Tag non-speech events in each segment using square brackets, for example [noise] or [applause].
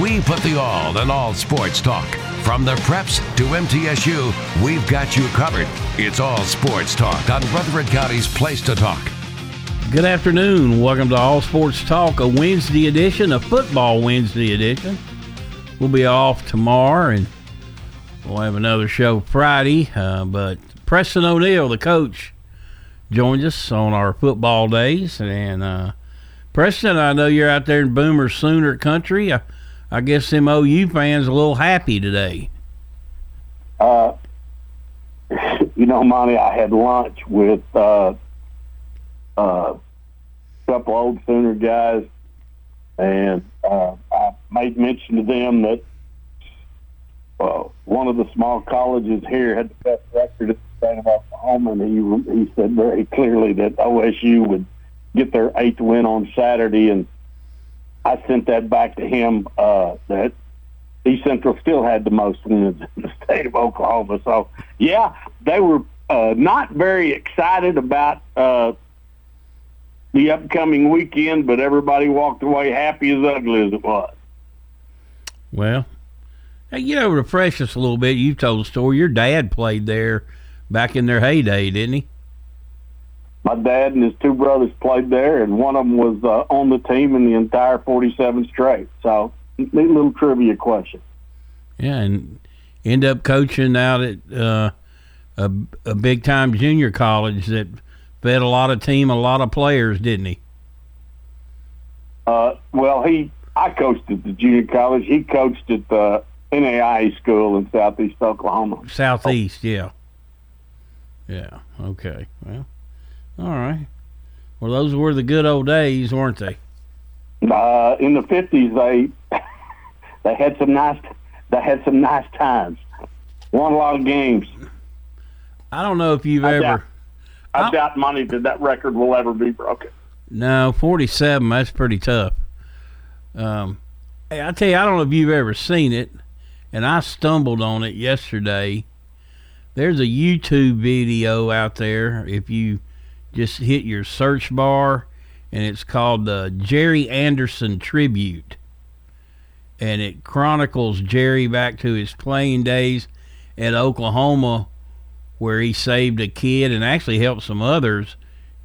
We put the all in all sports talk. From the preps to MTSU, we've got you covered. It's all sports talk on Rutherford County's Place to Talk. Good afternoon. Welcome to All Sports Talk, a Wednesday edition, a football Wednesday edition. We'll be off tomorrow and we'll have another show Friday. Uh, but Preston O'Neill, the coach, joins us on our football days. And uh, Preston, I know you're out there in Boomer Sooner country. I, I guess them OU fans a little happy today. Uh, you know, Monty, I had lunch with uh, uh, a couple old Sooner guys, and uh, I made mention to them that uh, one of the small colleges here had the best record in the state of Oklahoma, and he he said very clearly that OSU would get their eighth win on Saturday, and I sent that back to him uh, that East Central still had the most wins in the state of Oklahoma. So, yeah, they were uh, not very excited about uh, the upcoming weekend, but everybody walked away happy as ugly as it was. Well, you know, refresh us a little bit. You've told the story. Your dad played there back in their heyday, didn't he? My dad and his two brothers played there, and one of them was uh, on the team in the entire 47 straight. So, neat little trivia question. Yeah, and end up coaching out at uh, a, a big time junior college that fed a lot of team, a lot of players, didn't he? Uh, well, he I coached at the junior college. He coached at the NAIA school in Southeast Oklahoma. Southeast, yeah. Yeah. Okay. Well, all right. Well, those were the good old days, weren't they? Uh, in the fifties, they [laughs] they had some nice they had some nice times. Won a lot of games. I don't know if you've I ever. doubt, I I'll- doubt Monty that that record will ever be broken. No, forty-seven. That's pretty tough. Um, hey, I tell you, I don't know if you've ever seen it, and I stumbled on it yesterday. There's a YouTube video out there. If you just hit your search bar, and it's called the Jerry Anderson Tribute, and it chronicles Jerry back to his playing days at Oklahoma, where he saved a kid and actually helped some others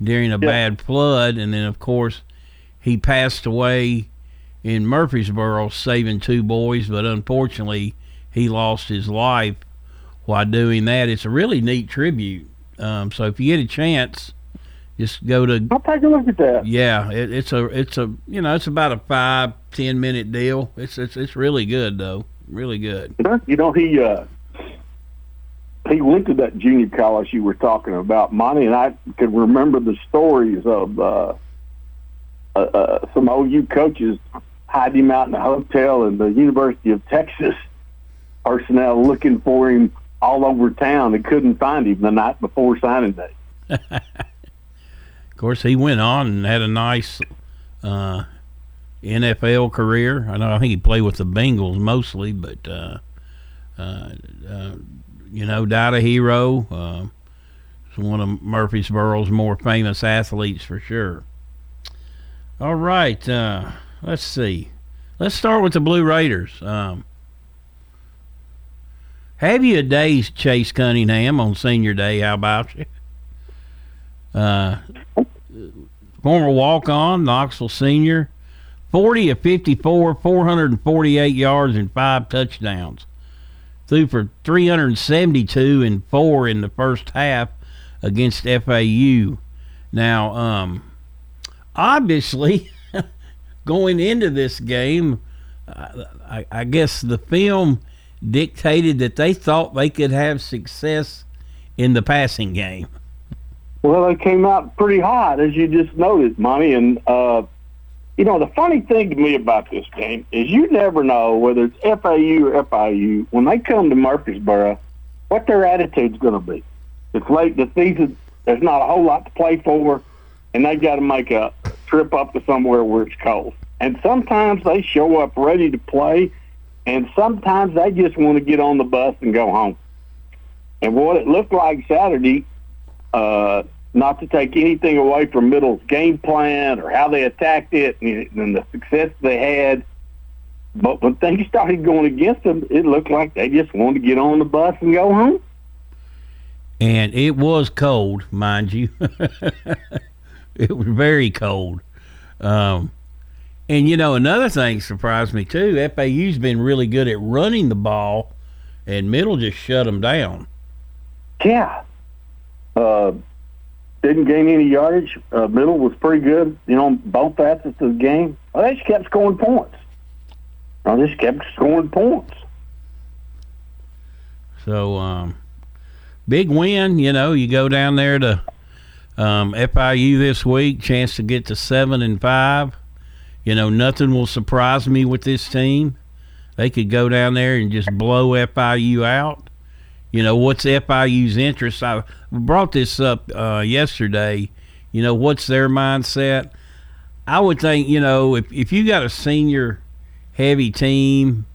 during a bad flood, and then of course he passed away in Murfreesboro saving two boys, but unfortunately he lost his life while doing that. It's a really neat tribute. Um, so if you get a chance, just go to I'll take a look at that. yeah. It, it's a it's a you know it's about a five ten minute deal. It's it's it's really good though, really good. You know, he uh, he went to that junior college you were talking about, Monty, and I can remember the stories of uh, uh, uh, some OU coaches hiding him out in a hotel, and the University of Texas personnel looking for him all over town and couldn't find him the night before signing day. [laughs] Of course, he went on and had a nice uh, NFL career. I know I think he played with the Bengals mostly, but uh, uh, uh, you know, died a hero. Uh, one of Murfreesboro's more famous athletes for sure. All right, uh, let's see. Let's start with the Blue Raiders. Um, have you a day, Chase Cunningham, on senior day? How about you? Uh, former walk on, Knoxville senior, 40 of 54, 448 yards, and five touchdowns. Threw for 372 and four in the first half against FAU. Now, um, obviously, [laughs] going into this game, I, I guess the film dictated that they thought they could have success in the passing game. Well, they came out pretty hot, as you just noted, Monty. And, uh, you know, the funny thing to me about this game is you never know whether it's FAU or FIU, when they come to Murfreesboro, what their attitude's going to be. It's late the season. There's not a whole lot to play for, and they've got to make a trip up to somewhere where it's cold. And sometimes they show up ready to play, and sometimes they just want to get on the bus and go home. And what it looked like Saturday, uh, not to take anything away from Middle's game plan or how they attacked it and, and the success they had, but when things started going against them, it looked like they just wanted to get on the bus and go home. And it was cold, mind you. [laughs] it was very cold. Um, and you know, another thing surprised me too. FAU's been really good at running the ball, and Middle just shut them down. Yeah. Uh, didn't gain any yardage. Uh, Middle was pretty good, you know, both facets of the game. Well, they just kept scoring points. I just kept scoring points. So, um, big win. You know, you go down there to um, FIU this week, chance to get to seven and five. You know, nothing will surprise me with this team. They could go down there and just blow FIU out. You know, what's FIU's interest? I brought this up uh, yesterday. You know, what's their mindset? I would think, you know, if, if you got a senior heavy team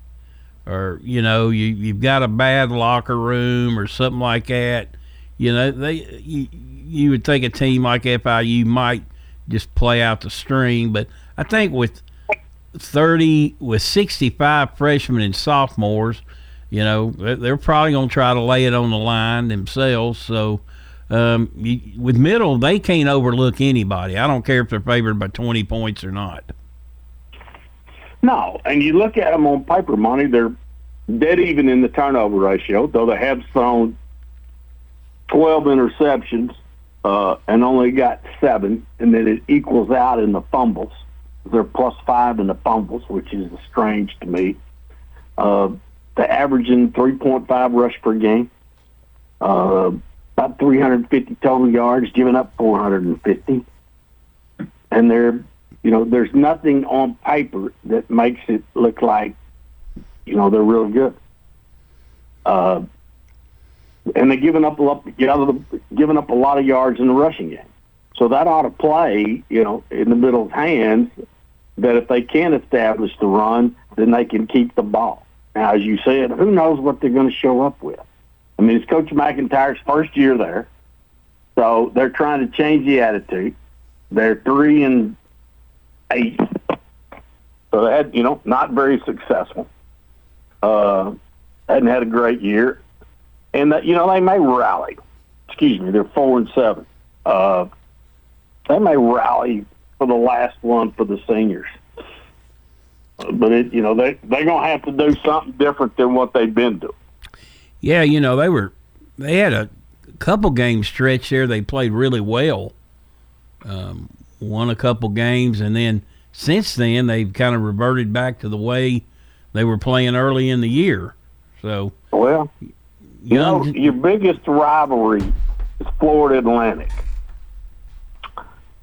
or, you know, you, you've got a bad locker room or something like that, you know, they you, you would think a team like FIU might just play out the string, but – I think with 30, with 65 freshmen and sophomores, you know, they're probably going to try to lay it on the line themselves. So, um, you, with middle, they can't overlook anybody. I don't care if they're favored by 20 points or not. No, and you look at them on paper, Monty, they're dead even in the turnover ratio, though they have thrown 12 interceptions uh, and only got seven, and then it equals out in the fumbles. They're plus five in the fumbles, which is strange to me. Uh, they're averaging 3.5 rush per game, uh, about 350 total yards, giving up 450. And they're, you know, there's nothing on paper that makes it look like, you know, they're really good. Uh, and they're giving up a lot, giving up a lot of yards in the rushing game. So that ought to play, you know, in the middle of hands that if they can establish the run, then they can keep the ball. Now, as you said, who knows what they're going to show up with? I mean, it's Coach MacIntyre's first year there, so they're trying to change the attitude. They're three and eight, so they had, you know, not very successful. Uh, hadn't had a great year, and that you know they may rally. Excuse me, they're four and seven. Uh, they may rally for the last one for the seniors. But it, you know, they they're gonna have to do something different than what they've been doing. Yeah, you know, they were they had a couple game stretch there. They played really well. Um, won a couple games, and then since then they've kind of reverted back to the way they were playing early in the year. So, well, you know, your biggest rivalry is Florida Atlantic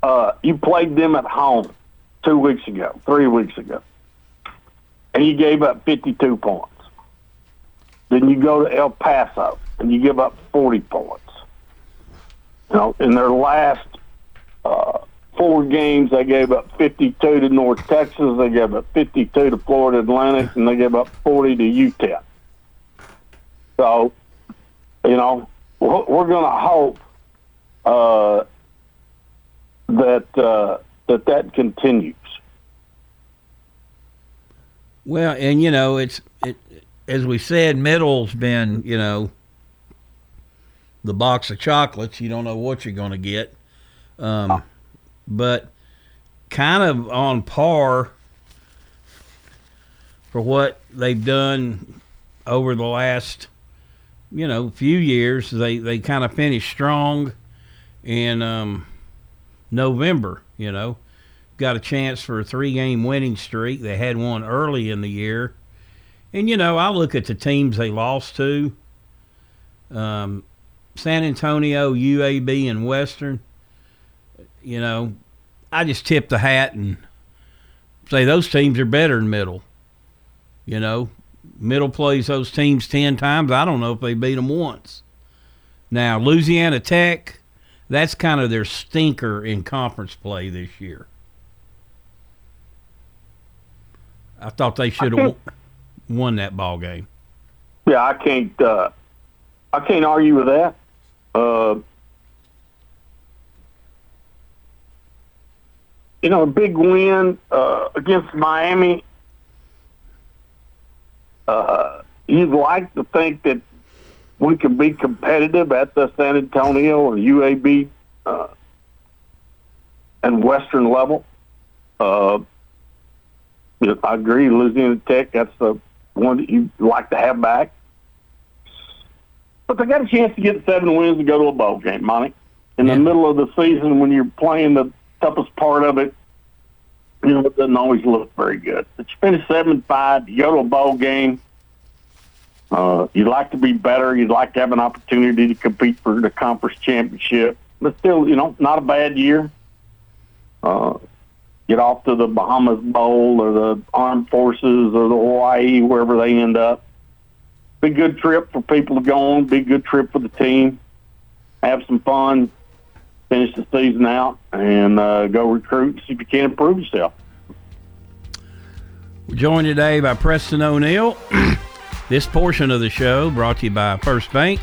uh, you played them at home two weeks ago, three weeks ago, and you gave up 52 points. Then you go to El Paso and you give up 40 points. You know, in their last uh, four games, they gave up 52 to North Texas, they gave up 52 to Florida Atlantic, and they gave up 40 to UTEP. So, you know, we're going to hope uh, that uh, that that continues. Well, and you know, it's it, as we said, middle's been you know the box of chocolates. You don't know what you're going to get, um, but kind of on par for what they've done over the last you know few years. They they kind of finished strong in um, November. You know, got a chance for a three-game winning streak. They had one early in the year, and you know, I look at the teams they lost to. Um, San Antonio, UAB, and Western. You know, I just tip the hat and say those teams are better than Middle. You know, Middle plays those teams 10 times. I don't know if they beat them once. Now, Louisiana Tech, that's kind of their stinker in conference play this year. I thought they should have won that ball game. Yeah, I can't. Uh, I can't argue with that. Uh, you know, a big win uh, against Miami. Uh, you'd like to think that we could be competitive at the San Antonio or UAB uh, and Western level. Uh, I agree, Louisiana Tech. That's the one that you'd like to have back. But they got a chance to get seven wins and go to a bowl game, Monty. In yeah. the middle of the season, when you're playing the toughest part of it, you know, it doesn't always look very good. But you finish seven five, you go to a bowl game. Uh, you'd like to be better. You'd like to have an opportunity to compete for the conference championship. But still, you know, not a bad year. Uh, get off to the Bahamas Bowl or the Armed Forces or the Hawaii, wherever they end up. Be a good trip for people to go on. Be a good trip for the team. Have some fun finish the season out and uh, go recruit see if you can improve yourself. We're joined today by Preston O'Neill. [clears throat] this portion of the show brought to you by First Bank,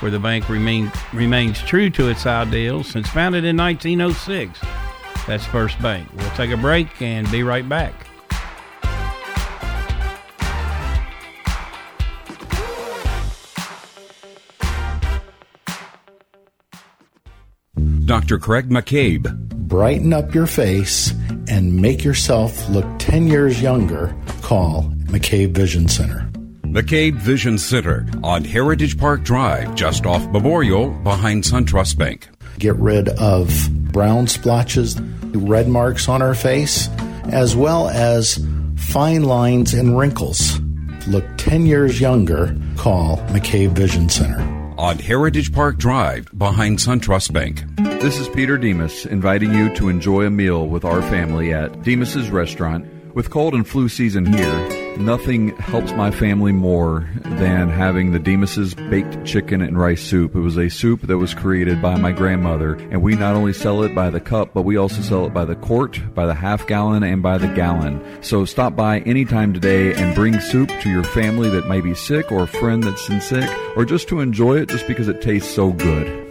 where the bank remain, remains true to its ideals since founded in 1906. That's First Bank. We'll take a break and be right back. Dr. Craig McCabe. Brighten up your face and make yourself look 10 years younger. Call McCabe Vision Center. McCabe Vision Center on Heritage Park Drive, just off Memorial, behind SunTrust Bank. Get rid of brown splotches, red marks on our face, as well as fine lines and wrinkles. Look 10 years younger. Call McCabe Vision Center on Heritage Park Drive behind SunTrust Bank. This is Peter Demos inviting you to enjoy a meal with our family at Demos's Restaurant. With cold and flu season here, nothing helps my family more than having the Demos's baked chicken and rice soup. It was a soup that was created by my grandmother, and we not only sell it by the cup, but we also sell it by the quart, by the half gallon, and by the gallon. So stop by anytime today and bring soup to your family that may be sick or a friend that's sick, or just to enjoy it just because it tastes so good.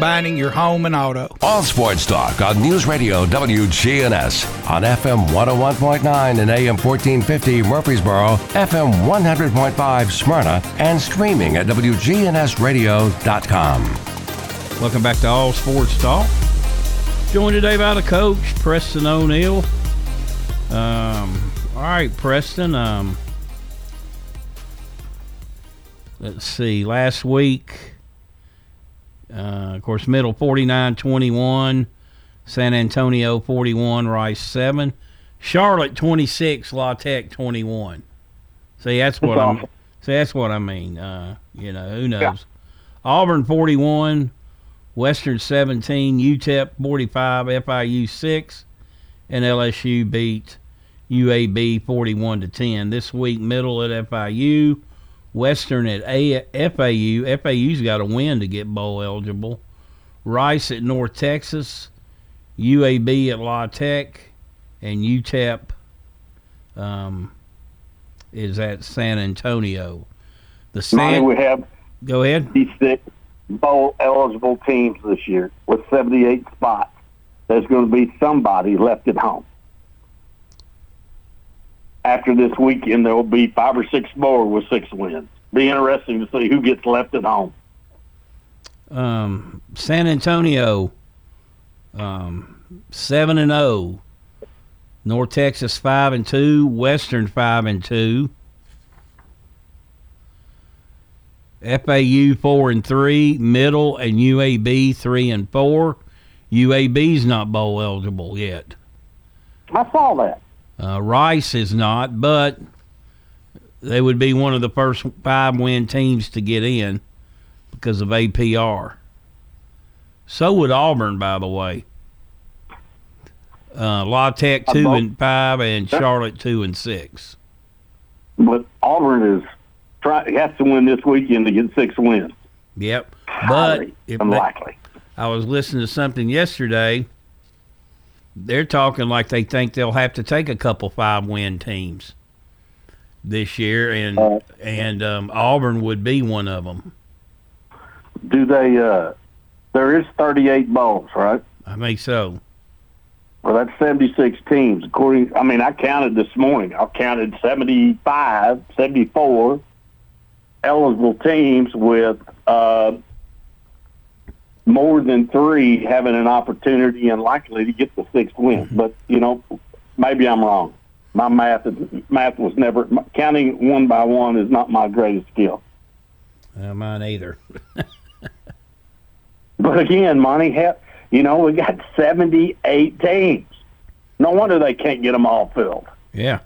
combining your home and auto. All sports talk on News Radio WGNS on FM 101.9 and AM 1450 Murfreesboro, FM 100.5 Smyrna, and streaming at WGNSradio.com. Welcome back to All Sports Talk. Joined today by the coach, Preston O'Neill. Um, all right, Preston. Um, let's see. Last week, uh, of course, middle 49 21, San Antonio 41, Rice 7, Charlotte 26, La Tech 21. See, that's what I'm. See, that's what I mean. Uh, you know, who knows? Yeah. Auburn 41, Western 17, UTEP 45, FIU 6, and LSU beat UAB 41 to 10. This week, middle at FIU, Western at A- FAU. FAU's got to win to get bowl eligible. Rice at North Texas, UAB at La Tech, and UTEP um, is at San Antonio. The Monty, San- we have go ahead. 56 bowl eligible teams this year with 78 spots. There's going to be somebody left at home. After this weekend, there will be five or six more with six wins. Be interesting to see who gets left at home. um, San Antonio, um, seven and zero. North Texas five and two. Western five and two. FAU four and three. Middle and UAB three and four. UAB's not bowl eligible yet. I saw that. Uh, Rice is not, but they would be one of the first five win teams to get in because of APR. So would Auburn, by the way. Uh, La Tech two both- and five, and Charlotte two and six. But Auburn is try has to win this weekend to get six wins. Yep. But Highly if they- unlikely. I was listening to something yesterday. They're talking like they think they'll have to take a couple five win teams this year, and Uh, and um, Auburn would be one of them. Do they? uh There is 38 bowls, right? I think so. Well, that's 76 teams. According, I mean, I counted this morning. I counted 75, 74 eligible teams with uh, more than three having an opportunity and likely to get the sixth win. But you know, maybe I'm wrong. My math math was never counting one by one is not my greatest skill. Uh, mine either. [laughs] But again, Monty, you know, we got 78 teams. No wonder they can't get them all filled. Yeah,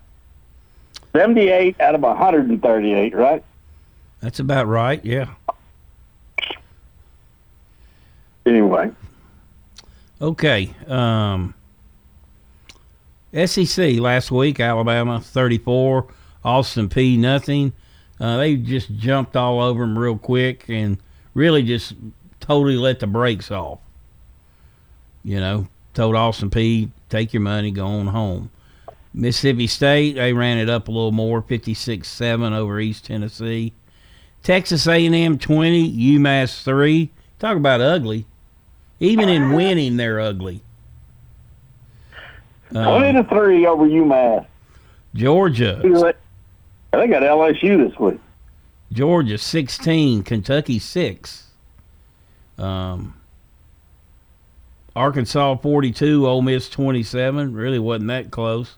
78 out of 138, right? that's about right. Yeah. Anyway, Okay. Um, SEC last week, Alabama 34, Austin Peay nothing. Uh, they just jumped all over them real quick and really just totally let the brakes off. You know, told Austin Peay, take your money, go on home. Mississippi State, they ran it up a little more, 56-7 over East Tennessee. Texas A&M 20, UMass 3. Talk about ugly. Even in winning, they're ugly. 20 Um, to 3 over UMass. Georgia, They got LSU this week. Georgia 16, Kentucky 6. Um, Arkansas 42, Ole Miss 27. Really wasn't that close.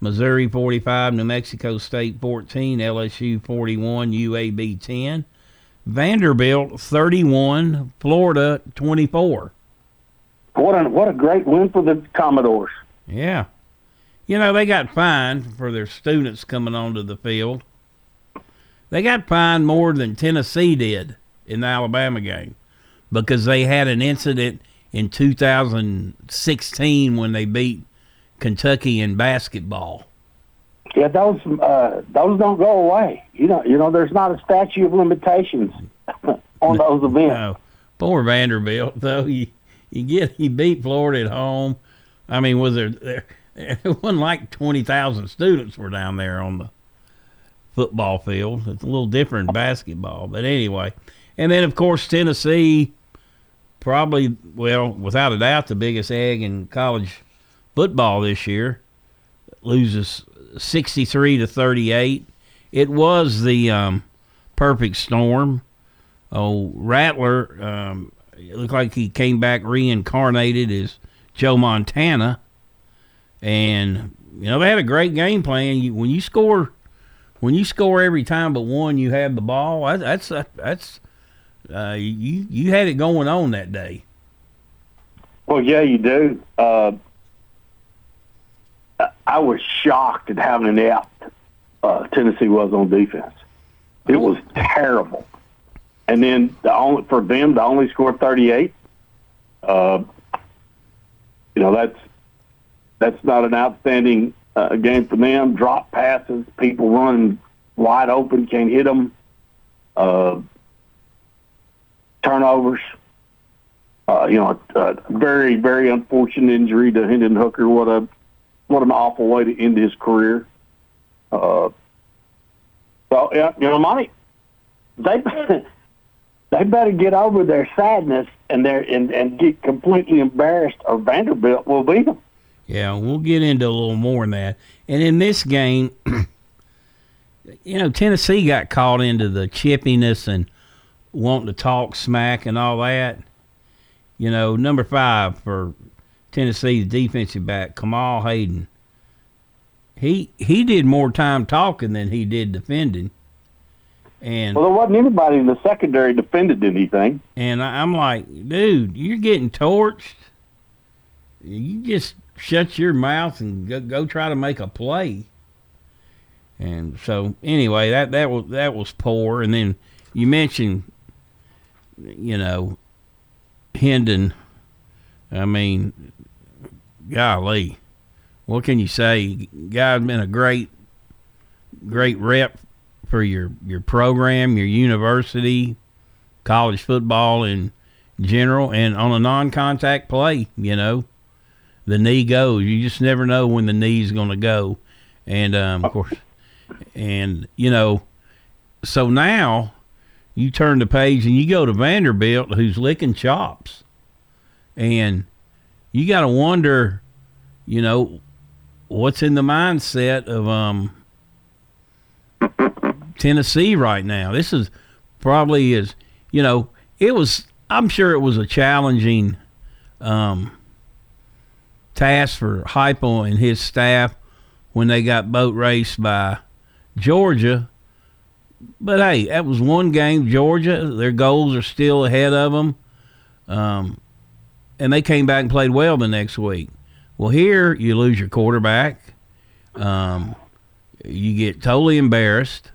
Missouri 45, New Mexico State 14, LSU 41, UAB 10. Vanderbilt 31, Florida 24. What a, what a great win for the Commodores. Yeah. You know, they got fined for their students coming onto the field. They got fined more than Tennessee did in the Alabama game because they had an incident in 2016 when they beat Kentucky in basketball. Yeah, those uh, those don't go away. You know, you know, there's not a statute of limitations [laughs] on those events. No, poor Vanderbilt though. You you get he beat Florida at home. I mean, was there there? [laughs] It wasn't like twenty thousand students were down there on the football field. It's a little different in basketball, but anyway. And then of course Tennessee, probably well without a doubt the biggest egg in college football this year, loses sixty three to thirty eight. It was the um, perfect storm. Oh, Rattler, um, it looked like he came back reincarnated as Joe Montana. And, you know, they had a great game plan. You, when you score when you score every time but one you have the ball, that, that's that's uh, you you had it going on that day. Well, yeah, you do. Uh, I- was shocked at how inept uh, Tennessee was on defense. It was terrible. And then the only for them to only score 38. Uh, you know that's that's not an outstanding uh, game for them. Drop passes, people running wide open, can't hit them. Uh, turnovers. Uh, you know, a, a very, very unfortunate injury to Hendon Hooker. What a what an awful way to end his career. Uh, yeah, you know, Monty, they [laughs] they better get over their sadness and their and, and get completely embarrassed, or Vanderbilt will beat them. Yeah, we'll get into a little more than that. And in this game, [clears throat] you know, Tennessee got caught into the chippiness and wanting to talk smack and all that. You know, number five for Tennessee's defensive back, Kamal Hadden. He he did more time talking than he did defending. And well, there wasn't anybody in the secondary defended anything. And I'm like, dude, you're getting torched. You just shut your mouth and go, go try to make a play. And so anyway, that that was that was poor. And then you mentioned, you know, Hendon. I mean, golly, what can you say? Guy's been a great, great rep for your your program, your university, college football in general, and on a non-contact play, you know, the knee goes. You just never know when the knee's going to go, and um, of course and, you know, so now you turn the page and you go to Vanderbilt, who's licking chops. And you got to wonder, you know, what's in the mindset of um, Tennessee right now. This is probably is, you know, it was, I'm sure it was a challenging um, task for Heupel and his staff when they got boat raced by Georgia. But hey, that was one game. Georgia, their goals are still ahead of them. Um, and they came back and played well the next week. Well, here you lose your quarterback. Um, you get totally embarrassed.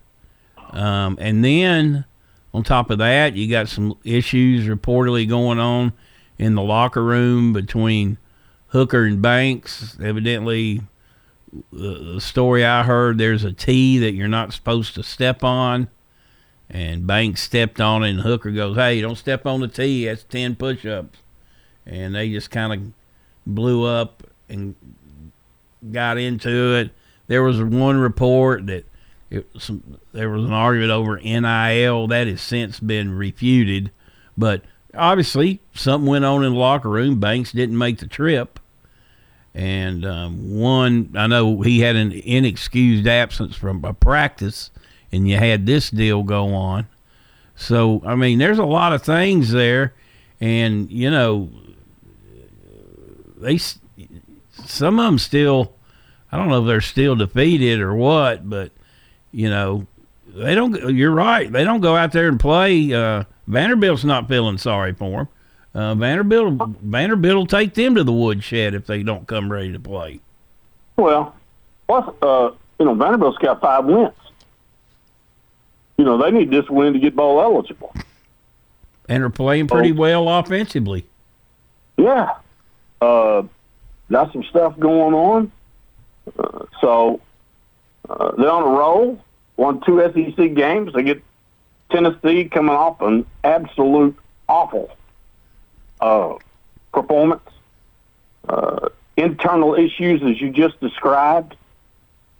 Um, and then on top of that, you got some issues reportedly going on in the locker room between Hooker and Banks. Evidently, the story I heard, there's a tee that you're not supposed to step on, and Banks stepped on it, and Hooker goes, "Hey, don't step on the tee. That's ten push-ups," and they just kind of blew up and got into it. There was one report that some, there was an argument over NIL that has since been refuted, but obviously something went on in the locker room. Banks didn't make the trip and um, one, I know he had an inexcused absence from a practice, and you had this deal go on. So, I mean, there's a lot of things there, and you know, they some of them still. I don't know if they're still defeated or what, but you know, they don't. You're right. They don't go out there and play. Uh, Vanderbilt's not feeling sorry for them. Uh, Vanderbilt, Vanderbilt will take them to the woodshed if they don't come ready to play. Well, plus, uh, you know, Vanderbilt's got five wins. You know, they need this win to get bowl eligible. And are playing pretty well offensively. Yeah. Uh, got some stuff going on. Uh, so uh, they're on a roll. Won two SEC games. They get Tennessee coming off an absolute awful uh, performance, uh, internal issues as you just described,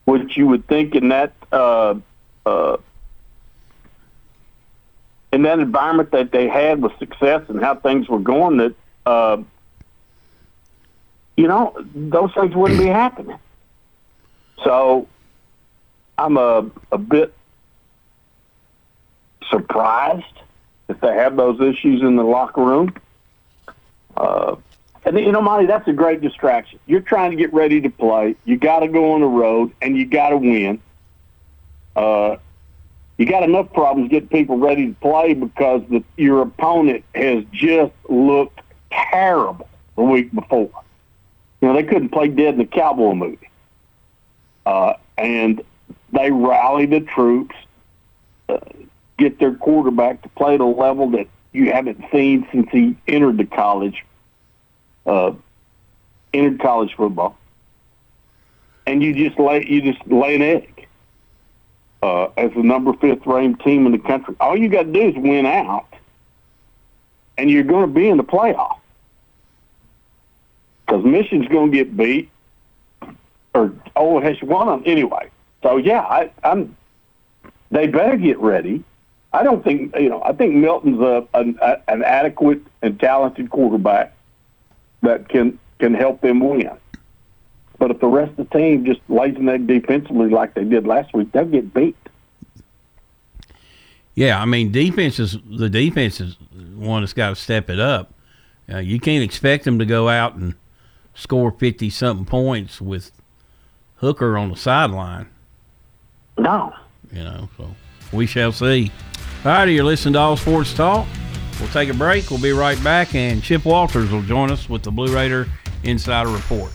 which you would think in that uh, uh, in that environment that they had with success and how things were going, that uh, you know those things wouldn't be happening. So I'm a a bit surprised that they have those issues in the locker room. Uh, and you know, Monty, that's a great distraction. You're trying to get ready to play. You got to go on the road, and you got to win. Uh, you got enough problems getting people ready to play because the, your opponent has just looked terrible the week before. You know, they couldn't play dead in the cowboy movie. Uh, and they rally the troops, uh, get their quarterback to play at a level that you haven't seen since he entered the college uh, entered college football, and you just lay you just lay an egg uh, as the number fifth ranked team in the country. All you got to do is win out, and you're going to be in the playoff because Michigan's going to get beat, or oh, has won them anyway. So yeah, I, I'm. They better get ready. I don't think you know. I think Milton's a, an, a, an adequate and talented quarterback that can can help them win. But if the rest of the team just lays in that defensively like they did last week, they'll get beat. Yeah, I mean, defense is the defense is one that's got to step it up. Uh, you can't expect them to go out and score fifty something points with Hooker on the sideline. No, you know, so we shall see. All righty, you're listening to All Sports Talk. We'll take a break. We'll be right back, and Chip Walters will join us with the Blue Raider Insider Report.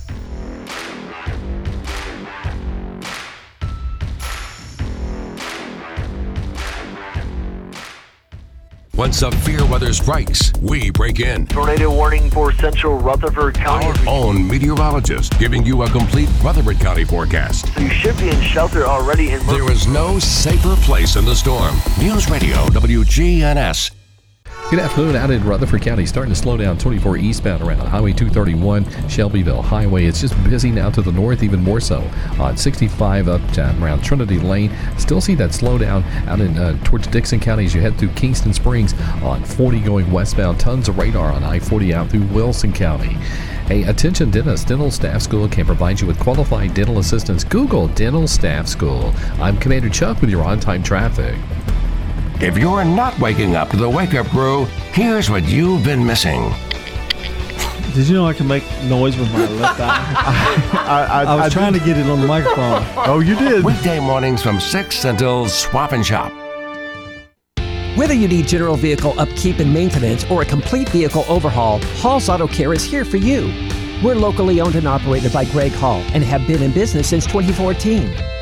When severe weather strikes, we break in. Tornado warning for central Rutherford County. Our own meteorologist giving you a complete Rutherford County forecast. So you should be in shelter already in There is no safer place in the storm. News Radio WGNS. Good afternoon out in Rutherford County. Starting to slow down 24 eastbound around Highway 231, Shelbyville Highway. It's just busy now to the north, even more so on 65 up around Trinity Lane. Still see that slowdown out in uh, towards Dickson County as you head through Kingston Springs on 40 going westbound. Tons of radar on I 40 out through Wilson County. Hey, attention dentists. Dental Staff School can provide you with qualified dental assistance. Google Dental Staff School. I'm Commander Chuck with your on time traffic. If you're not waking up to the wake up crew, here's what you've been missing. Did you know I can make noise with my left eye? [laughs] I, I, I, was I trying did. to get it on the microphone. oh, you did. Weekday mornings from 6 until Swap and Shop. Whether you need general vehicle upkeep and maintenance or a complete vehicle overhaul, Hall's Auto Care is here for you. We're locally owned and operated by Greg Hall and have been in business since 2014.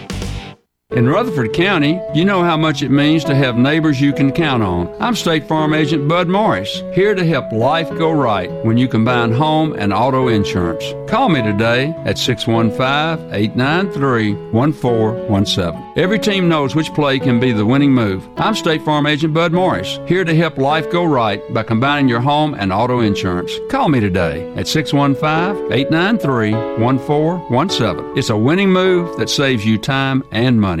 In Rutherford County, you know how much it means to have neighbors you can count on. I'm State Farm Agent Bud Morris, here to help life go right when you combine home and auto insurance. Call me today at 615 893 1417. Every team knows which play can be the winning move. I'm State Farm Agent Bud Morris, here to help life go right by combining your home and auto insurance. Call me today at 615 893 1417. It's a winning move that saves you time and money.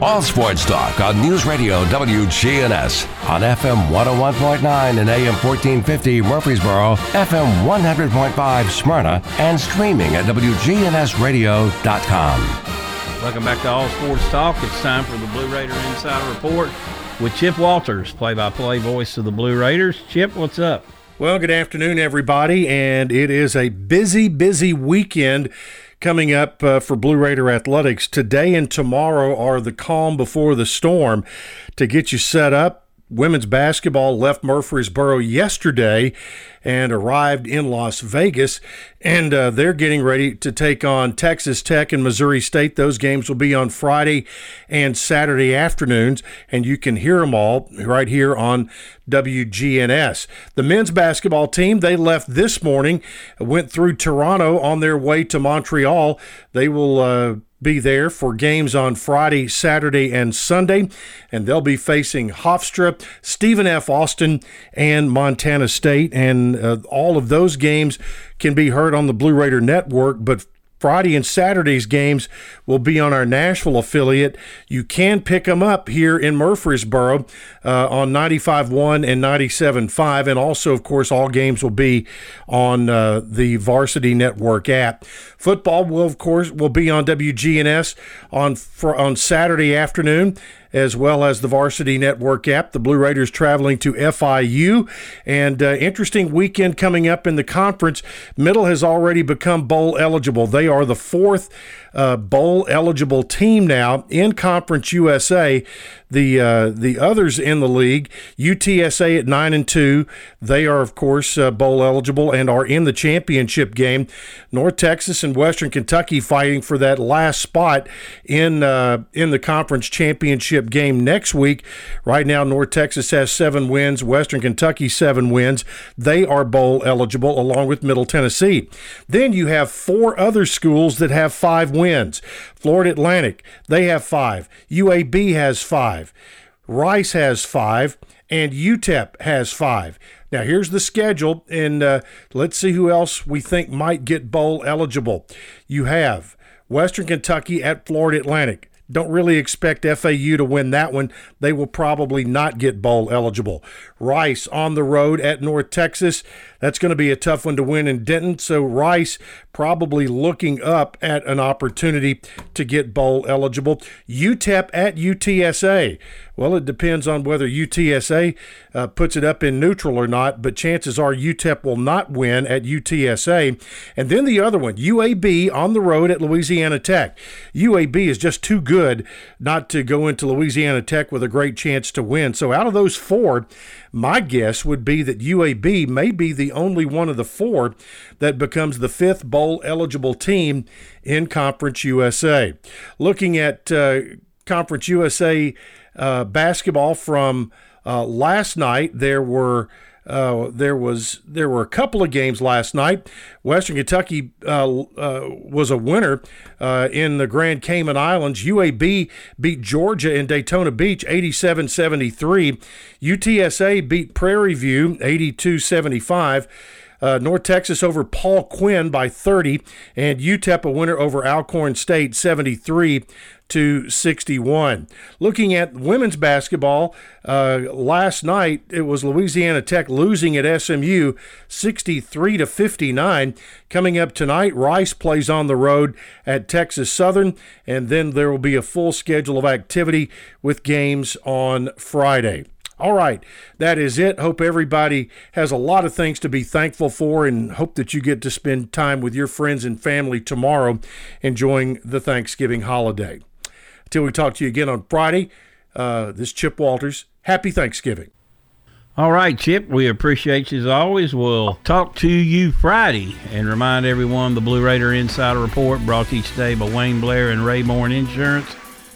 All Sports Talk on News Radio WGNS on FM 101.9 and AM 1450 Murfreesboro, FM 100.5 Smyrna, and streaming at WGNSradio.com. Welcome back to All Sports Talk. It's time for the Blue Raider Insider Report with Chip Walters, play by play voice of the Blue Raiders. Chip, what's up? Well, good afternoon, everybody, and it is a busy, busy weekend coming up uh, for Blue Raider Athletics. Today and tomorrow are the calm before the storm to get you set up. Women's basketball left Murfreesboro yesterday and arrived in Las Vegas, and uh, they're getting ready to take on Texas Tech and Missouri State. Those games will be on Friday and Saturday afternoons, and you can hear them all right here on WGNS. The men's basketball team, they left this morning, went through Toronto on their way to Montreal. They will uh, be there for games on Friday, Saturday, and Sunday, and they'll be facing Hofstra, Stephen F. Austin, and Montana State. And uh, all of those games can be heard on the Blue Raider Network, but Friday and Saturday's games will be on our Nashville affiliate. You can pick them up here in Murfreesboro uh, on 95.1 and 97.5. And also, of course, all games will be on uh, the Varsity Network app. Football will, of course, will be on WGNS on, on Saturday afternoon as well as the Varsity Network app. The Blue Raiders traveling to FIU. And uh, interesting weekend coming up in the conference. Middle has already become bowl eligible. They are the fourth uh, bowl eligible team now in Conference USA. The uh, the others in the league, UTSA at nine and two, they are of course uh, bowl eligible and are in the championship game. North Texas and Western Kentucky fighting for that last spot in uh, in the conference championship game next week. Right now, North Texas has seven wins, Western Kentucky seven wins. They are bowl eligible along with Middle Tennessee. Then you have four other schools that have five wins. Florida Atlantic, they have five. UAB has five. Rice has five. And UTEP has five. Now, here's the schedule, and uh, let's see who else we think might get bowl eligible. You have Western Kentucky at Florida Atlantic. Don't really expect FAU to win that one. They will probably not get bowl eligible. Rice on the road at North Texas. That's going to be a tough one to win in Denton. So Rice probably looking up at an opportunity to get bowl eligible. UTEP at UTSA. Well, it depends on whether UTSA uh, puts it up in neutral or not, but chances are UTEP will not win at UTSA. And then the other one, UAB on the road at Louisiana Tech. UAB is just too good not to go into Louisiana Tech with a great chance to win. So out of those four, my guess would be that UAB may be the only one of the four that becomes the fifth bowl eligible team in Conference USA. Looking at uh, Conference USA uh, basketball from uh, last night, there were. Uh, there was there were a couple of games last night. Western Kentucky uh, uh, was a winner uh, in the Grand Cayman Islands. UAB beat Georgia in Daytona Beach 87-73. UTSA beat Prairie View 82-75. Uh, North Texas over Paul Quinn by 30, and UTEP a winner over Alcorn State 73 to 61. Looking at women's basketball, uh, last night it was Louisiana Tech losing at SMU 63 to 59. Coming up tonight, Rice plays on the road at Texas Southern, and then there will be a full schedule of activity with games on Friday. All right, that is it. Hope everybody has a lot of things to be thankful for and hope that you get to spend time with your friends and family tomorrow enjoying the Thanksgiving holiday. Until we talk to you again on Friday, uh, this is Chip Walters. Happy Thanksgiving. All right, Chip, we appreciate you as always. We'll talk to you Friday and remind everyone the Blue Raider Insider Report brought to you today by Wayne Blair and Rayborn Insurance,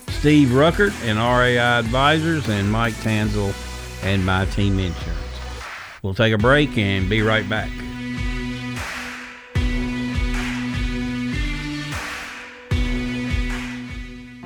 Steve Ruckert and RAI Advisors, and Mike Tanzel and My Team Insurance. We'll take a break and be right back.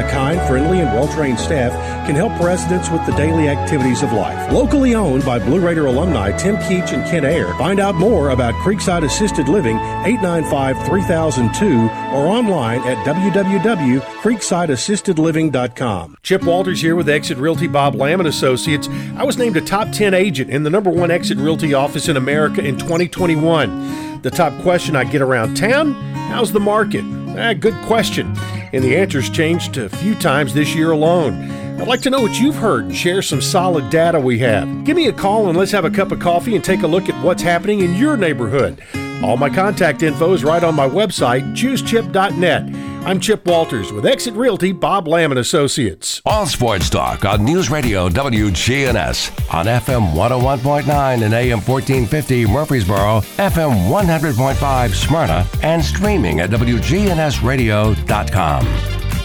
A kind, friendly, and well trained staff can help residents with the daily activities of life. Locally owned by Blue Raider alumni Tim Keach and Ken Ayer. Find out more about Creekside Assisted Living 895 3002 or online at www.creeksideassistedliving.com. Chip Walters here with Exit Realty Bob Lamb and Associates. I was named a top 10 agent in the number one Exit Realty office in America in 2021. The top question I get around town how's the market? Ah, good question and the answers changed a few times this year alone. I'd like to know what you've heard and share some solid data we have. Give me a call and let's have a cup of coffee and take a look at what's happening in your neighborhood. All my contact info is right on my website, choosechip.net. I'm Chip Walters with Exit Realty Bob Lamb and Associates. All sports talk on News Radio WGNS on FM 101.9 and AM 1450 Murfreesboro, FM 100.5 Smyrna, and streaming at WGNSradio.com.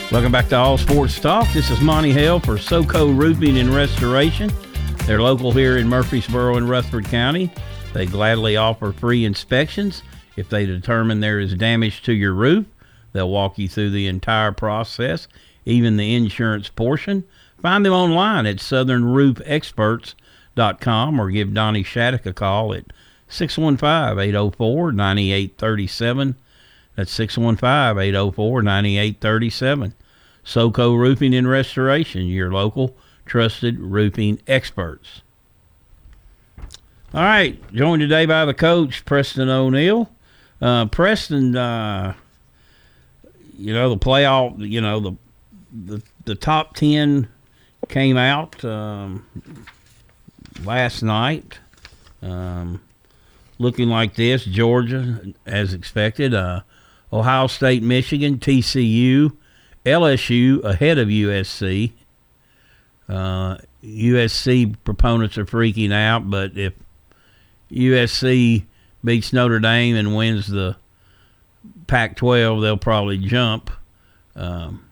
Welcome back to All Sports Talk. This is Monty Hale for SoCo Roofing and Restoration. They're local here in Murfreesboro and Rutherford County. They gladly offer free inspections. If they determine there is damage to your roof, they'll walk you through the entire process, even the insurance portion. Find them online at southernroofexperts.com or give Donnie Shattuck a call at 615 804 9837. That's 615 804 9837. SoCo Roofing and Restoration, your local trusted roofing experts. All right, joined today by the coach, Preston O'Neill. Uh, Preston, uh, you know, the playoff, you know, the, the, the top 10 came out um, last night. Um, looking like this Georgia, as expected. Uh, Ohio State, Michigan, TCU, LSU ahead of USC. Uh, USC proponents are freaking out, but if USC beats Notre Dame and wins the Pac-12, they'll probably jump. Um,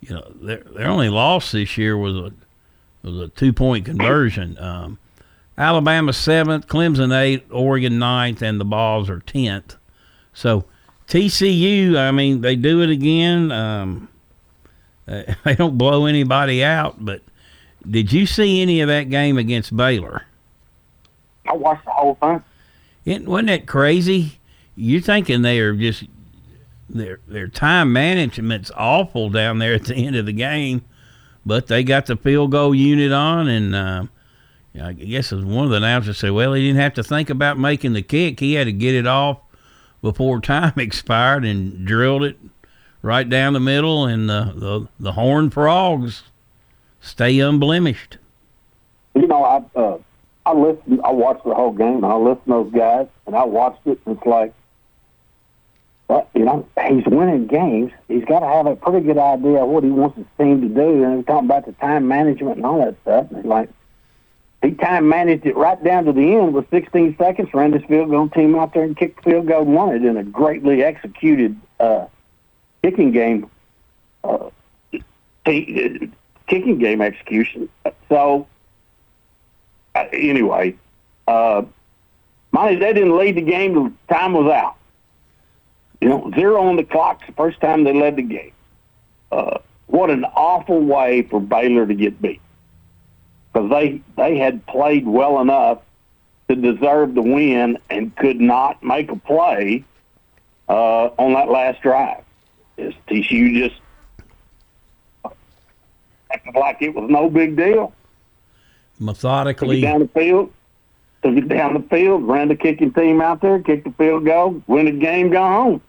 you know, their their only loss this year was a was a two point conversion. Um, Alabama seventh, Clemson eighth, Oregon ninth, and the Vols are tenth. So TCU, I mean, they do it again. Um, [laughs] they don't blow anybody out, but did you see any of that game against Baylor? I watched the whole thing. It, wasn't that crazy? You're thinking they are just their their time management's awful down there at the end of the game, but they got the field goal unit on, and uh, I guess one of the announcers said, "Well, he didn't have to think about making the kick; he had to get it off before [laughs] time expired and drilled it right down the middle, and the the, the Horned Frogs stay unblemished. You know, I uh, I listened, I watched the whole game, and I listened to those guys, and I watched it, and it's like, well, you know, he's winning games. He's got to have a pretty good idea of what he wants his team to do, and he's talking about the time management and all that stuff. And like, he time managed it right down to the end with 16 seconds, ran this field goal team out there and kicked the field goal and won it in a greatly executed uh, kicking game. Uh, t- kicking game execution. So, uh, anyway, uh, Monty, they didn't lead the game till time was out. You know, zero on the clock the first time they led the game. Uh, what an awful way for Baylor to get beat because they they had played well enough to deserve the win and could not make a play uh, on that last drive. Is TCU just acted like it was no big deal? Methodically took it down the field, took it down the field, ran the kicking team out there, kicked the field goal, win the game, go home.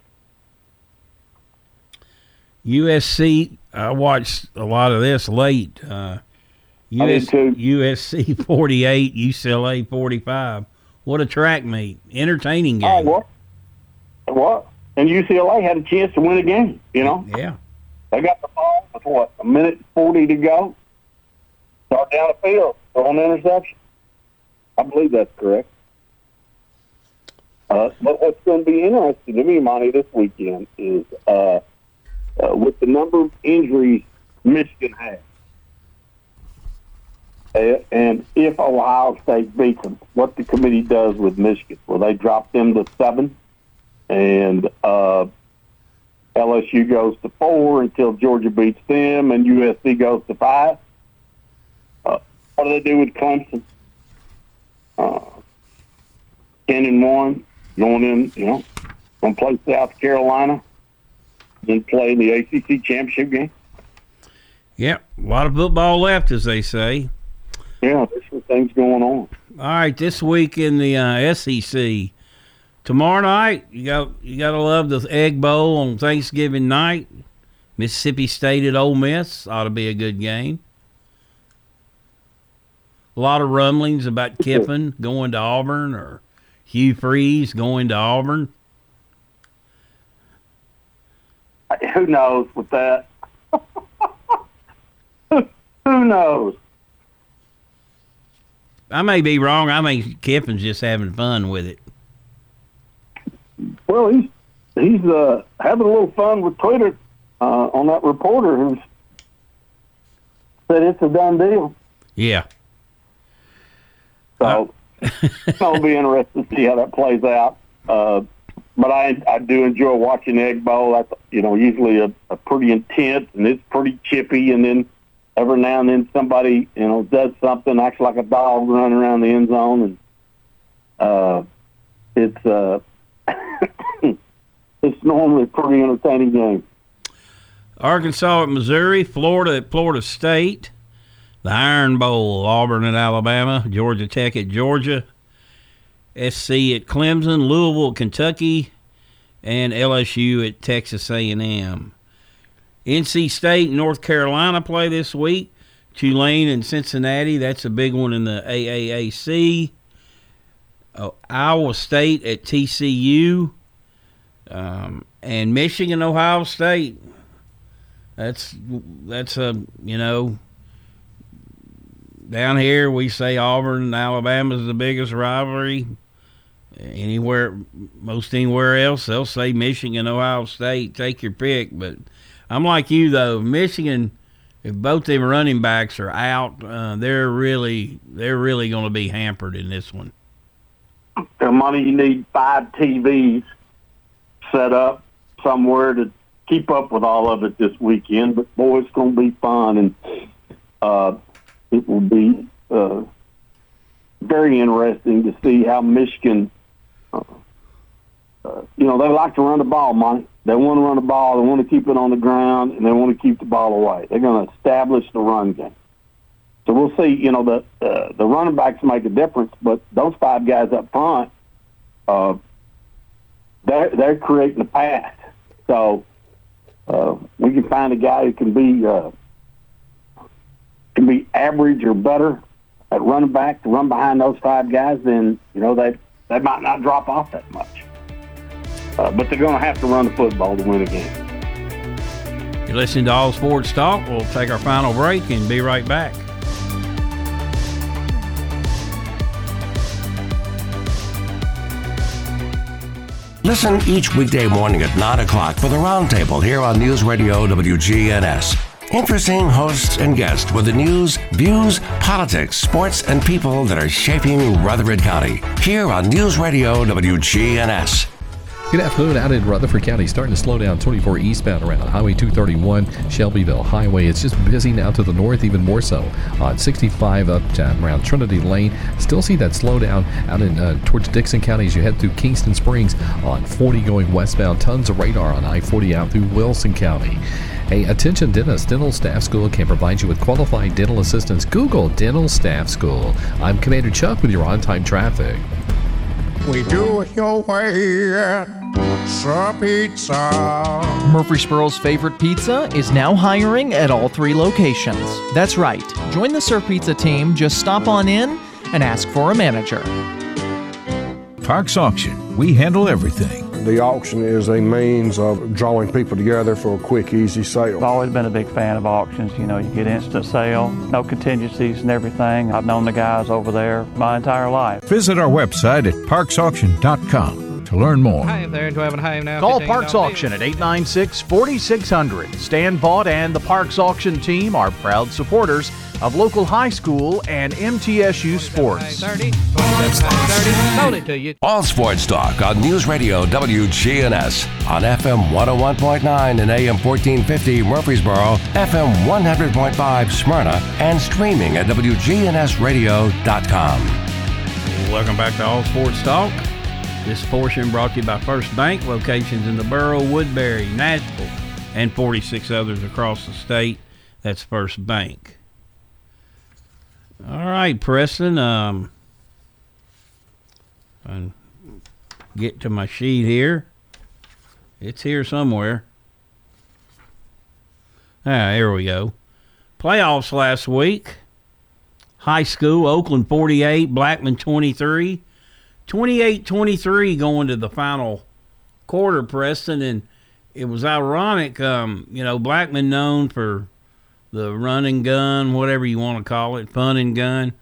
USC, I watched a lot of this late. Uh, US, USC 48, UCLA 45. What a track meet. Entertaining game. Oh, what? What? And UCLA had a chance to win a game, you know? Yeah. They got the ball with what, a minute 40 to go? Start down the field, throw an interception. I believe that's correct. Uh, but what's going to be interesting to me, Monty, this weekend is uh, uh, with the number of injuries Michigan has and if Ohio State beats them, what the committee does with Michigan. Will they drop them to seven, and uh, LSU goes to four until Georgia beats them, and USC goes to five? Uh, what do they do with Clemson? Uh, Ten and one, going in, you know, going to play South Carolina, then play in the ACC championship game. Yep, a lot of football left, as they say yeah, there's some things going on. All right, this week in the uh, SEC, tomorrow night you got you got to love the Egg Bowl on Thanksgiving night. Mississippi State at Ole Miss ought to be a good game. A lot of rumblings about Kiffin going to Auburn or Hugh Freeze going to Auburn. Who knows with that? [laughs] Who knows? I may be wrong. I think Kiffin's just having fun with it. Well, he's he's uh, having a little fun with Twitter. uh, on that reporter who said it's a done deal. Yeah. So [laughs] I'll be interested to see how that plays out. But I I do enjoy watching Egg Bowl. That's you know usually a, a pretty intense and it's pretty chippy, and then every now and then somebody you know does something, acts like a dog running around the end zone, and uh, it's uh, [coughs] it's normally a pretty entertaining game. Arkansas at Missouri, Florida at Florida State, the Iron Bowl, Auburn at Alabama, Georgia Tech at Georgia, SC at Clemson, Louisville Kentucky, and LSU at Texas A&M. NC State North Carolina play this week. Tulane and Cincinnati, that's a big one in the AAC. Oh, Iowa State at TCU, um, and Michigan, Ohio State. That's that's a you know down here we say Auburn and Alabama is the biggest rivalry. Anywhere, most anywhere else, they'll say Michigan, Ohio State. Take your pick, but I'm like you though. Michigan, if both them running backs are out, uh, they're really they're really going to be hampered in this one. The money you need five TVs set up somewhere to keep up with all of it this weekend. But boy, it's going to be fun, and uh, it will be uh, very interesting to see how Michigan. Uh, you know, they like to run the ball, Monty. They want to run the ball. They want to keep it on the ground, and they want to keep the ball away. They're going to establish the run game. So we'll see. You know, the uh, the running backs make a difference, but those five guys up front, uh, they're they're creating the pass. So uh, we can find a guy who can be uh, can be average or better at running back to run behind those five guys, then you know they they might not drop off that much. Uh, but they're going to have to run the football to win a game. You're listening to All Sports Talk. We'll take our final break and be right back. Listen each weekday morning at 9 o'clock for the Roundtable here on News Radio WGNS. Interesting hosts and guests with the news, views, politics, sports, and people that are shaping Rutherford County here on News Radio WGNS. Good afternoon out in Rutherford County. Starting to slow down 24 eastbound around Highway 231, Shelbyville Highway. It's just busy now to the north, even more so on 65 up around Trinity Lane. Still see that slowdown out in uh, towards Dickson County as you head through Kingston Springs on 40 going westbound. Tons of radar on I 40 out through Wilson County. Hey, attention dentists, Dental Staff School can provide you with qualified dental assistance. Google Dental Staff School. I'm Commander Chuck with your on time traffic. We do it your way at Sir Pizza. Murfreesboro's favorite pizza is now hiring at all three locations. That's right. Join the Sir Pizza team. Just stop on in and ask for a manager. Parks Auction. We handle everything. The auction is a means of drawing people together for a quick, easy sale. I've always been a big fan of auctions. You know, you get instant sale, no contingencies and everything. I've known the guys over there my entire life. Visit our website at parksauction.com to learn more. Hi there, do I have a home now? Call Parks Auction at 896 4600. Stan Vaught and the Parks Auction team are proud supporters of local high school and MTSU sports. All Sports Talk on News Radio WGNS on FM 101.9 and AM 1450 Murfreesboro, FM 100.5 Smyrna, and streaming at WGNSradio.com. Welcome back to All Sports Talk. This portion brought to you by First Bank, locations in the borough, Woodbury, Nashville, and 46 others across the state. That's First Bank. All right, Preston. Um, get to my sheet here. It's here somewhere. Ah, here we go. Playoffs last week. High school, Oakland 48, Blackman 23. 28 23 going to the final quarter, Preston. And it was ironic, um, you know, Blackman known for the run and gun, whatever you want to call it, fun and gun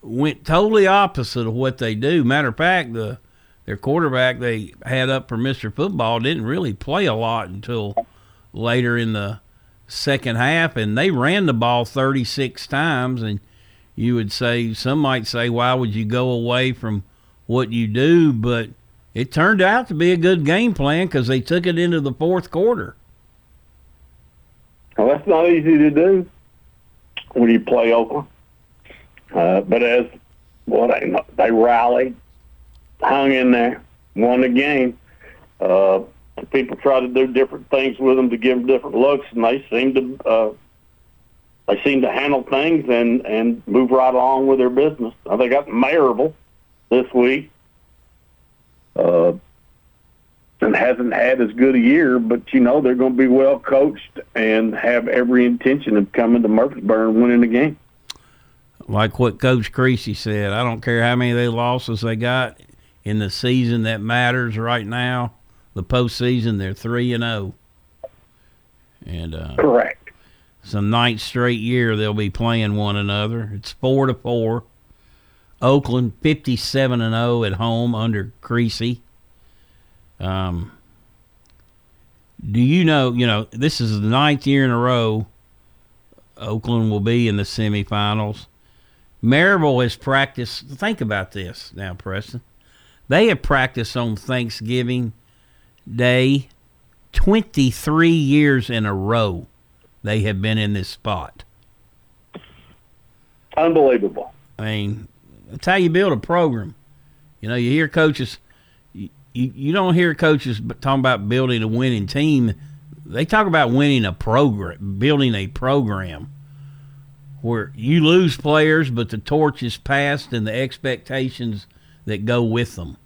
went totally opposite of what they do. Matter of fact, the their quarterback they had up for Mr. Football didn't really play a lot until later in the second half, and they ran the ball 36 times. And you would say, some might say, why would you go away from what you do? But it turned out to be a good game plan because they took it into the fourth quarter. Not easy to do when you play Oakland. Uh, but as well, they, they rallied, hung in there, won the game. Uh, people try to do different things with them to give them different looks, and they seem to uh, they seem to handle things and and move right along with their business. Now they got Maryville this week, uh, and hasn't had as good a year, but you know they're going to be well coached and have every intention of coming to Murfreesboro and winning the game. Like what Coach Creasy said, I don't care how many of their losses they got in the season that matters right now the postseason. They're three and zero, oh. and uh, correct. It's a ninth straight year they'll be playing one another. It's four to four. Oakland fifty-seven and zero oh at home under Creasy. Um, do you know? You know this is the ninth year in a row. Oakland will be in the semifinals. Maryville has practiced. Think about this now, Preston. They have practiced on Thanksgiving Day 23 years in a row they have been in this spot. Unbelievable. I mean, that's how you build a program. You know, you hear coaches, you, you, don't hear coaches talking about building a winning team. They talk about winning a program, building a program where you lose players, but the torch is passed and the expectations that go with them.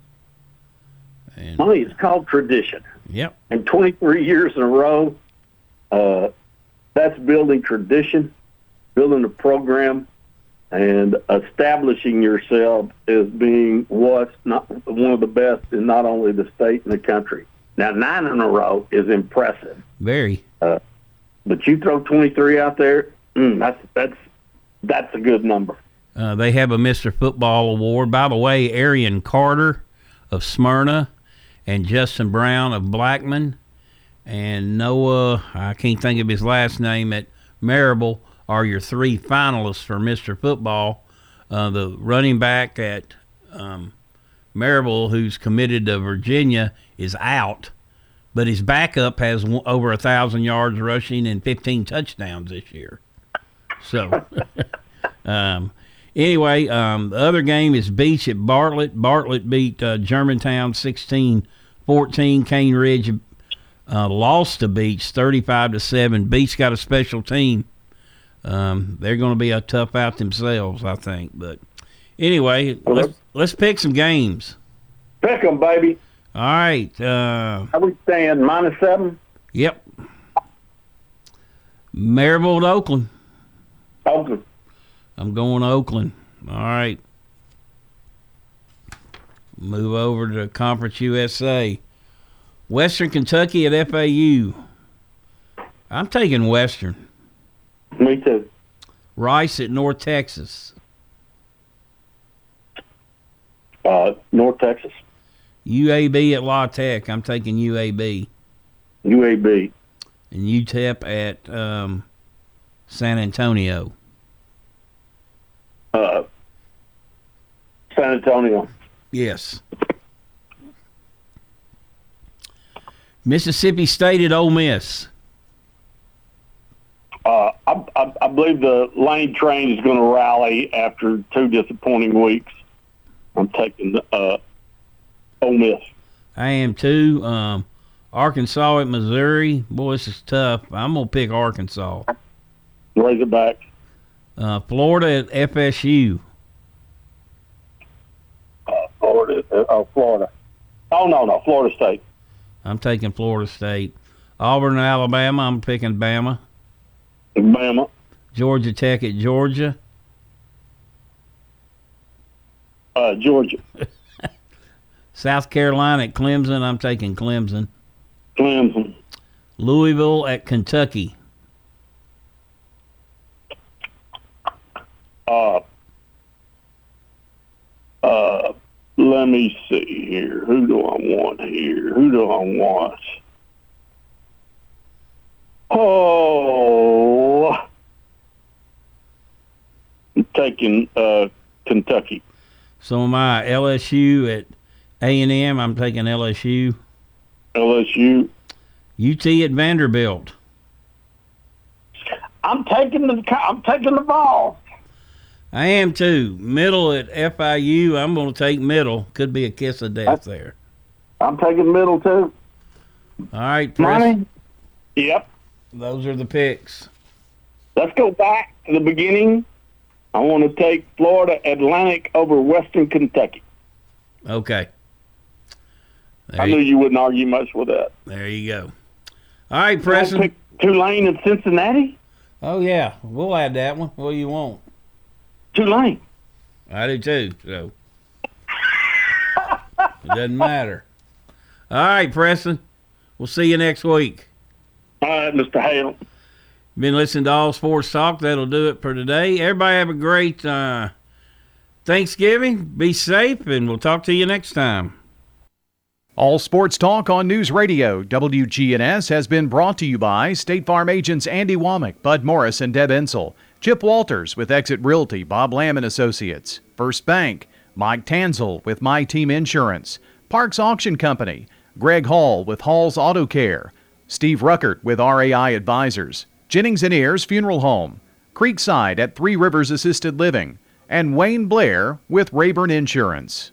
And, Monty is called tradition. Yep. And 23 years in a row, uh, that's building tradition, building a program, and establishing yourself as being what's not one of the best in not only the state and the country. Now, nine in a row is impressive. Very. Uh, but you throw 23 out there, mm, that's that's that's a good number. Uh, they have a Mr. Football award. By the way, Arian Carter of Smyrna and Justin Brown of Blackman and Noah, I can't think of his last name, at Maryville are your three finalists for Mr. Football. Uh, the running back at um, who's committed to Virginia, is out, but his backup has over a thousand yards rushing and 15 touchdowns this year. So, [laughs] um, anyway, um, the other game is Beach at Bartlett. Bartlett beat uh, Germantown 16 14. Cane Ridge uh, lost to Beach 35 to 7. Beach got a special team. Um, they're going to be a tough out themselves, I think. But anyway, let's, let's pick some games. Pick them, baby. All right. Uh, How we stand? Minus seven? Yep. Maryville to Oakland. Oakland. I'm going to Oakland. All right. Move over to Conference USA. Western Kentucky at FAU. I'm taking Western. Me too. Rice at North Texas. Uh, North Texas. UAB at La Tech. I'm taking UAB. UAB. And UTEP at um, San Antonio. Uh, San Antonio. Yes. Mississippi State at Ole Miss. Uh, I, I, I, believe the Lane train is going to rally after two disappointing weeks. I'm taking uh, Ole Miss. I am too. Um, Arkansas at Missouri. Boy, this is tough. I'm going to pick Arkansas. Razorback. Uh, Florida at FSU. Florida. Uh, oh, Florida. Oh no, no, Florida State. I'm taking Florida State. Auburn and Alabama. I'm picking Bama. Bama. Georgia Tech at Georgia. Uh, Georgia. [laughs] South Carolina at Clemson. I'm taking Clemson. Clemson. Louisville at Kentucky. Uh, uh, let me see here. Who do I want here? Who do I want? Oh, I'm taking uh, Kentucky. So am I. LSU at A and M. I'm taking LSU. LSU. UT at Vanderbilt. I'm taking the I'm taking the Vols. I am too. Middle at FIU. I'm going to take middle. Could be a kiss of death there. I'm taking middle too. All right, Monty. Yep. Those are the picks. Let's go back to the beginning. I want to take Florida Atlantic over Western Kentucky. Okay. There I you- knew you wouldn't argue much with that. There you go. All right, Preston. Pick Tulane and Cincinnati. Oh yeah, we'll add that one. What do you want? Tulane. I do too. So [laughs] it doesn't matter. All right, Preston. We'll see you next week. All right, Mr. Hale. Been listening to all sports talk. That'll do it for today. Everybody have a great uh, Thanksgiving. Be safe, and we'll talk to you next time. All sports talk on News Radio WGNS has been brought to you by State Farm agents Andy Womack, Bud Morris, and Deb Ensel. Chip Walters with Exit Realty, Bob Lamb and Associates. First Bank, Mike Tanzel with My Team Insurance. Parks Auction Company, Greg Hall with Hall's Auto Care. Steve Ruckert with RAI Advisors. Jennings and Ayers Funeral Home. Creekside at Three Rivers Assisted Living. And Wayne Blair with Rayburn Insurance.